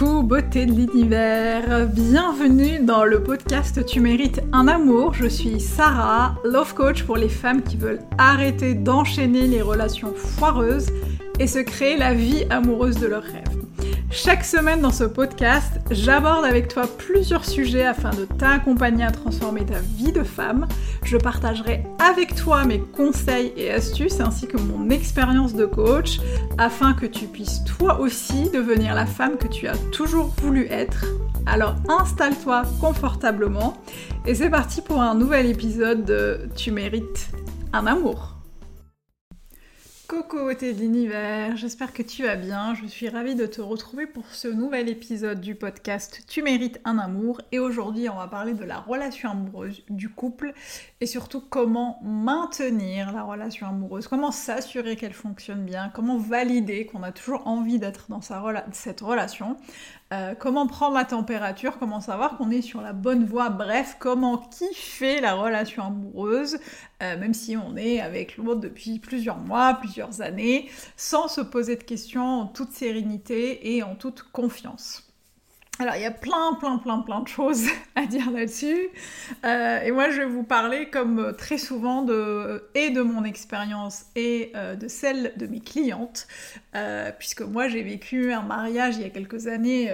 Coucou beauté de l'univers, bienvenue dans le podcast Tu mérites un amour. Je suis Sarah, love coach pour les femmes qui veulent arrêter d'enchaîner les relations foireuses et se créer la vie amoureuse de leurs rêves. Chaque semaine dans ce podcast, j'aborde avec toi plusieurs sujets afin de t'accompagner à transformer ta vie de femme. Je partagerai avec toi mes conseils et astuces ainsi que mon expérience de coach afin que tu puisses toi aussi devenir la femme que tu as toujours voulu être. Alors installe-toi confortablement et c'est parti pour un nouvel épisode de Tu mérites un amour. Coucou beauté de l'univers, j'espère que tu vas bien. Je suis ravie de te retrouver pour ce nouvel épisode du podcast Tu mérites un amour. Et aujourd'hui, on va parler de la relation amoureuse, du couple et surtout comment maintenir la relation amoureuse, comment s'assurer qu'elle fonctionne bien, comment valider qu'on a toujours envie d'être dans cette relation, euh, comment prendre la température, comment savoir qu'on est sur la bonne voie, bref, comment kiffer la relation amoureuse, euh, même si on est avec l'autre depuis plusieurs mois, plusieurs années, sans se poser de questions en toute sérénité et en toute confiance. Alors, il y a plein, plein, plein, plein de choses à dire là-dessus. Euh, et moi, je vais vous parler, comme très souvent, de, et de mon expérience et euh, de celle de mes clientes. Euh, puisque moi, j'ai vécu un mariage il y a quelques années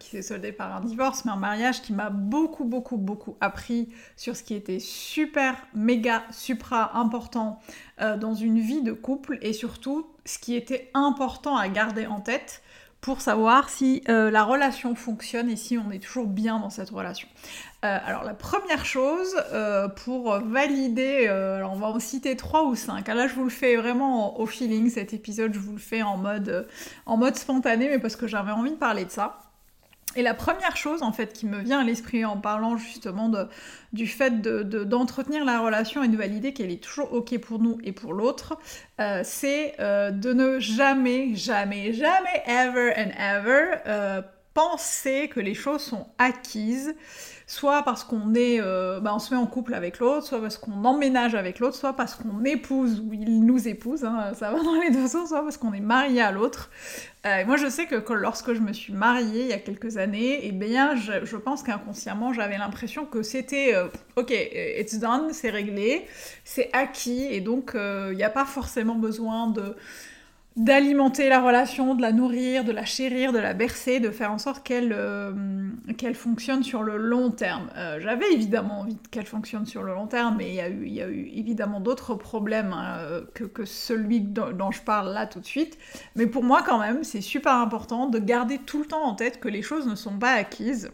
qui s'est soldé par un divorce, mais un mariage qui m'a beaucoup, beaucoup, beaucoup appris sur ce qui était super, méga, supra important dans une vie de couple et surtout ce qui était important à garder en tête pour savoir si euh, la relation fonctionne et si on est toujours bien dans cette relation. Euh, alors la première chose, euh, pour valider, alors on va en citer trois ou cinq. là je vous le fais vraiment au feeling, cet épisode je vous le fais en mode, en mode spontané, mais parce que j'avais envie de parler de ça. Et la première chose en fait qui me vient à l'esprit en parlant justement du fait d'entretenir de, la relation et de valider qu'elle est toujours ok pour nous et pour l'autre, euh, c'est euh, de ne jamais, jamais, jamais, ever and ever euh, penser que les choses sont acquises soit parce qu'on est, euh, bah, on se met en couple avec l'autre, soit parce qu'on emménage avec l'autre, soit parce qu'on épouse ou il nous épouse, hein, ça va dans les deux sens, soit parce qu'on est marié à l'autre. Euh, moi, je sais que, lorsque je me suis mariée il y a quelques années, eh bien, je, pense qu'inconsciemment, j'avais l'impression que c'était euh, ok, it's done, c'est réglé, c'est acquis, et donc il n'y a pas forcément besoin de d'alimenter la relation, de la nourrir, de la chérir, de la bercer, de faire en sorte qu'elle euh, qu'elle fonctionne sur le long terme. Euh, j'avais évidemment envie qu'elle fonctionne sur le long terme, mais il y a eu, y a eu évidemment d'autres problèmes hein, que, que, celui dont, dont, je parle là tout de suite. Mais pour moi quand même, c'est super important de garder tout le temps en tête que les choses ne sont pas acquises.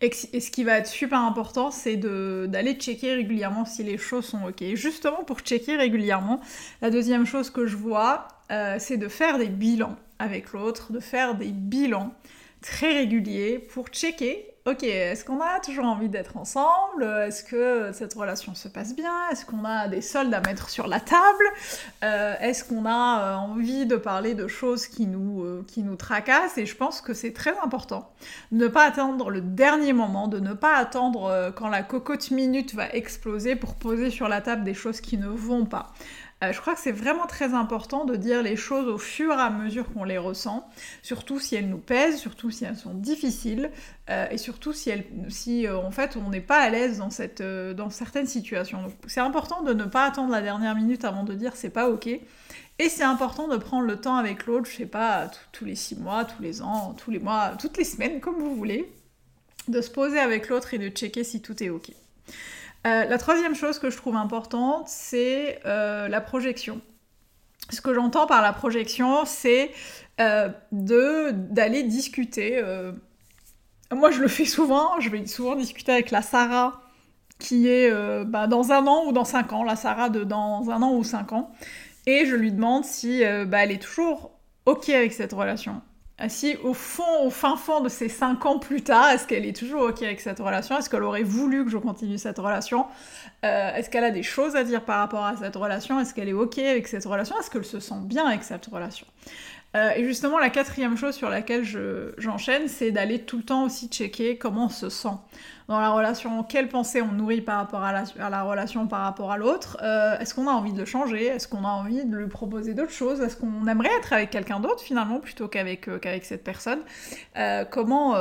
Et, ce qui va être super important, c'est d'aller checker régulièrement si les choses sont ok. Justement, pour checker régulièrement, la deuxième chose que je vois, euh, c'est de faire des bilans avec l'autre, de faire des bilans très réguliers pour checker ok, est-ce qu'on a toujours envie d'être ensemble? Est-ce que cette relation se passe bien? Est-ce qu'on a des soldes à mettre sur la table? Euh, Est-ce qu'on a euh, envie de parler de choses qui nous, qui nous tracassent? Et je pense que c'est très important ne pas attendre le dernier moment, de ne pas attendre quand la cocotte minute va exploser pour poser sur la table des choses qui ne vont pas. Euh, je crois que c'est vraiment très important de dire les choses au fur et à mesure qu'on les ressent, surtout si elles nous pèsent, surtout si elles sont difficiles, euh, et surtout si, si euh, en fait on n'est pas à l'aise dans, dans certaines situations. Donc c'est important de ne pas attendre la dernière minute avant de dire c'est pas ok. Et c'est important de prendre le temps avec l'autre, je sais pas, tous les six mois, tous les ans, tous les mois, toutes les semaines, comme vous voulez, de se poser avec l'autre et de checker si tout est ok. Euh, la troisième chose que je trouve importante, c'est euh, la projection. Ce que j'entends par la projection, c'est euh, d'aller discuter. moi, je le fais souvent. Je vais souvent discuter avec la Sarah qui est bah, dans un an ou dans cinq ans, la Sarah de dans un an ou cinq ans, et je lui demande si bah, elle est toujours ok avec cette relation si au fond, au fin fond de ces 5 ans plus tard, est-ce qu'elle est toujours ok avec cette relation? Est-ce qu'elle aurait voulu que je continue cette relation? Euh, Est-ce qu'elle a des choses à dire par rapport à cette relation? Est-ce qu'elle est ok avec cette relation? Est-ce qu'elle se sent bien avec cette relation? Euh, et justement, la quatrième chose sur laquelle j'enchaîne, c'est d'aller tout le temps aussi checker comment on se sent dans la relation, quelles pensées on nourrit par rapport à la, relation par rapport à l'autre. Euh, est-ce qu'on a envie de le changer? Est-ce qu'on a envie de lui proposer d'autres choses? Est-ce qu'on aimerait être avec quelqu'un d'autre finalement plutôt qu'avec qu'avec cette personne? Comment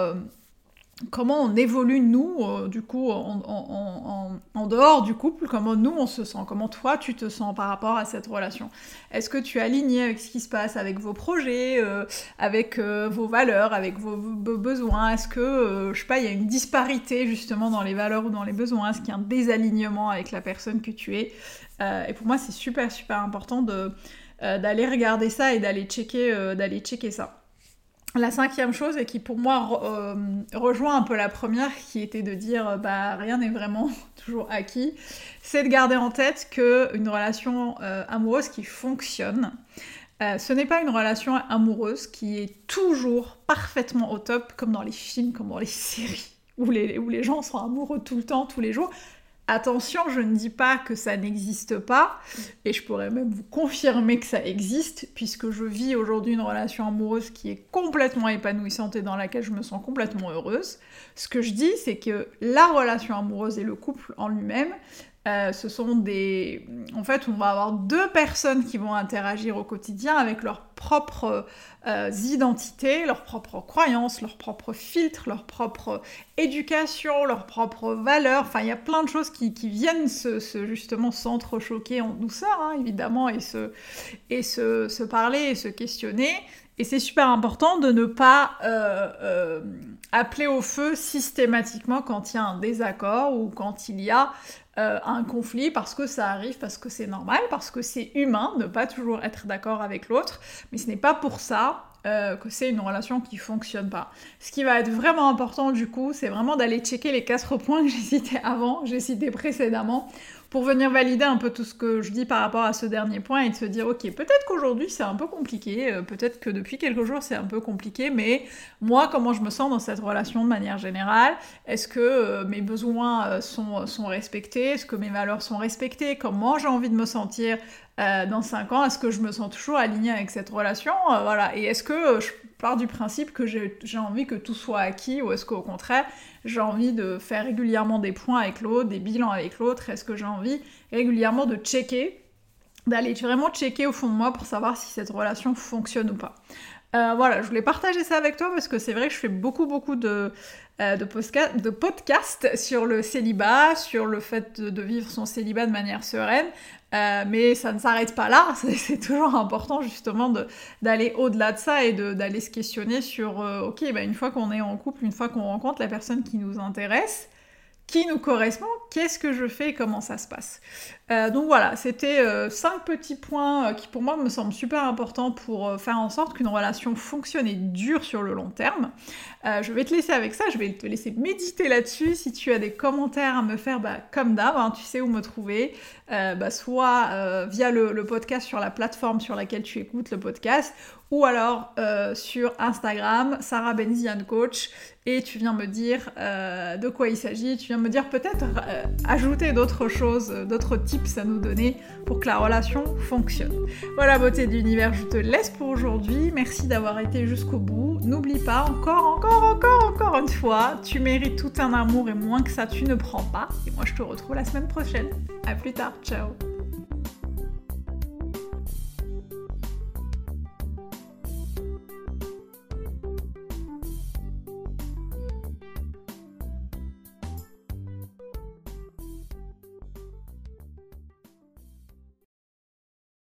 comment on évolue nous, euh, du coup, en, dehors du couple, comment nous on se sent, comment toi tu te sens par rapport à cette relation. Est-ce que tu es aligné avec ce qui se passe, avec vos projets, euh, avec euh, vos valeurs, avec vos, besoins? Est-ce que, je sais pas, il y a une disparité justement dans les valeurs ou dans les besoins? Est-ce qu'il y a un désalignement avec la personne que tu es? Et pour moi, c'est super, super important d'aller regarder ça et d'aller checker, d'aller checker ça. La cinquième chose, et qui pour moi euh, rejoint un peu la première, qui était de dire euh, bah rien n'est vraiment toujours acquis, c'est de garder en tête qu'une relation euh, amoureuse qui fonctionne, ce n'est pas une relation amoureuse qui est toujours parfaitement au top, comme dans les films, comme dans les séries, où où les gens sont amoureux tout le temps, tous les jours. Attention, je ne dis pas que ça n'existe pas, et je pourrais même vous confirmer que ça existe, puisque je vis aujourd'hui une relation amoureuse qui est complètement épanouissante et dans laquelle je me sens complètement heureuse. Ce que je dis, c'est que la relation amoureuse et le couple en lui-même euh, ce sont des... En fait, on va avoir deux personnes qui vont interagir au quotidien avec leurs propres euh, identités, leurs propres croyances, leurs propres filtres, leur propre éducation, leurs propres valeurs. Enfin, il y a plein de choses qui, viennent se, justement s'entrechoquer en douceur, hein, évidemment, et, se, et se, se parler et se questionner. Et c'est super important de ne pas euh, appeler au feu systématiquement quand il y a un désaccord ou quand il y a euh, un conflit parce que ça arrive, parce que c'est normal, parce que c'est humain de pas toujours être d'accord avec l'autre, mais ce n'est pas pour ça euh, que c'est une relation qui fonctionne pas. Ce qui va être vraiment important du coup, c'est vraiment d'aller checker les quatre points que j'ai cités avant, j'ai cité précédemment, pour venir valider un peu tout ce que je dis par rapport à ce dernier point et de se dire ok peut-être qu'aujourd'hui c'est un peu compliqué, euh, peut-être que depuis quelques jours c'est un peu compliqué, mais moi comment je me sens dans cette relation de manière générale? Est-ce que euh, mes besoins euh, sont, respectés? Est-ce que mes valeurs sont respectées? Comment j'ai envie de me sentir dans 5 ans? Est-ce que je me sens toujours alignée avec cette relation? Voilà. Et est-ce que je pars du principe que j'ai envie que tout soit acquis ou est-ce qu'au contraire j'ai envie de faire régulièrement des points avec l'autre, des bilans avec l'autre Est-ce que j'ai envie régulièrement de checker, d'aller vraiment checker au fond de moi pour savoir si cette relation fonctionne ou pas euh, voilà, je voulais partager ça avec toi parce que c'est vrai que je fais beaucoup beaucoup de, euh, podcasts sur le célibat, sur le fait de, vivre son célibat de manière sereine, euh, mais ça ne s'arrête pas là, c'est toujours important justement d'aller au-delà de ça et d'aller se questionner sur, ok, bah, une fois qu'on est en couple, une fois qu'on rencontre la personne qui nous intéresse, qui nous correspond, qu'est-ce que je fais et comment ça se passe. Euh, donc voilà, c'était euh, cinq petits points euh, qui pour moi me semblent super importants pour faire en sorte qu'une relation fonctionne et dure sur le long terme. je vais te laisser avec ça, je vais te laisser méditer là-dessus. Si tu as des commentaires à me faire, bah, comme d'hab, hein, tu sais où me trouver, bah, soit via le, podcast sur la plateforme sur laquelle tu écoutes le podcast, ou alors sur Instagram, Sarah Benzian Coach, et tu viens me dire de quoi il s'agit, tu viens me dire peut-être ajouter d'autres choses, d'autres tips à nous donner pour que la relation fonctionne. Voilà, beauté d'univers, je te laisse pour aujourd'hui. Merci d'avoir été jusqu'au bout. N'oublie pas, encore, encore, encore, encore une fois, tu mérites tout un amour et moins que ça, tu ne prends pas. Et moi, je te retrouve la semaine prochaine. À plus tard, ciao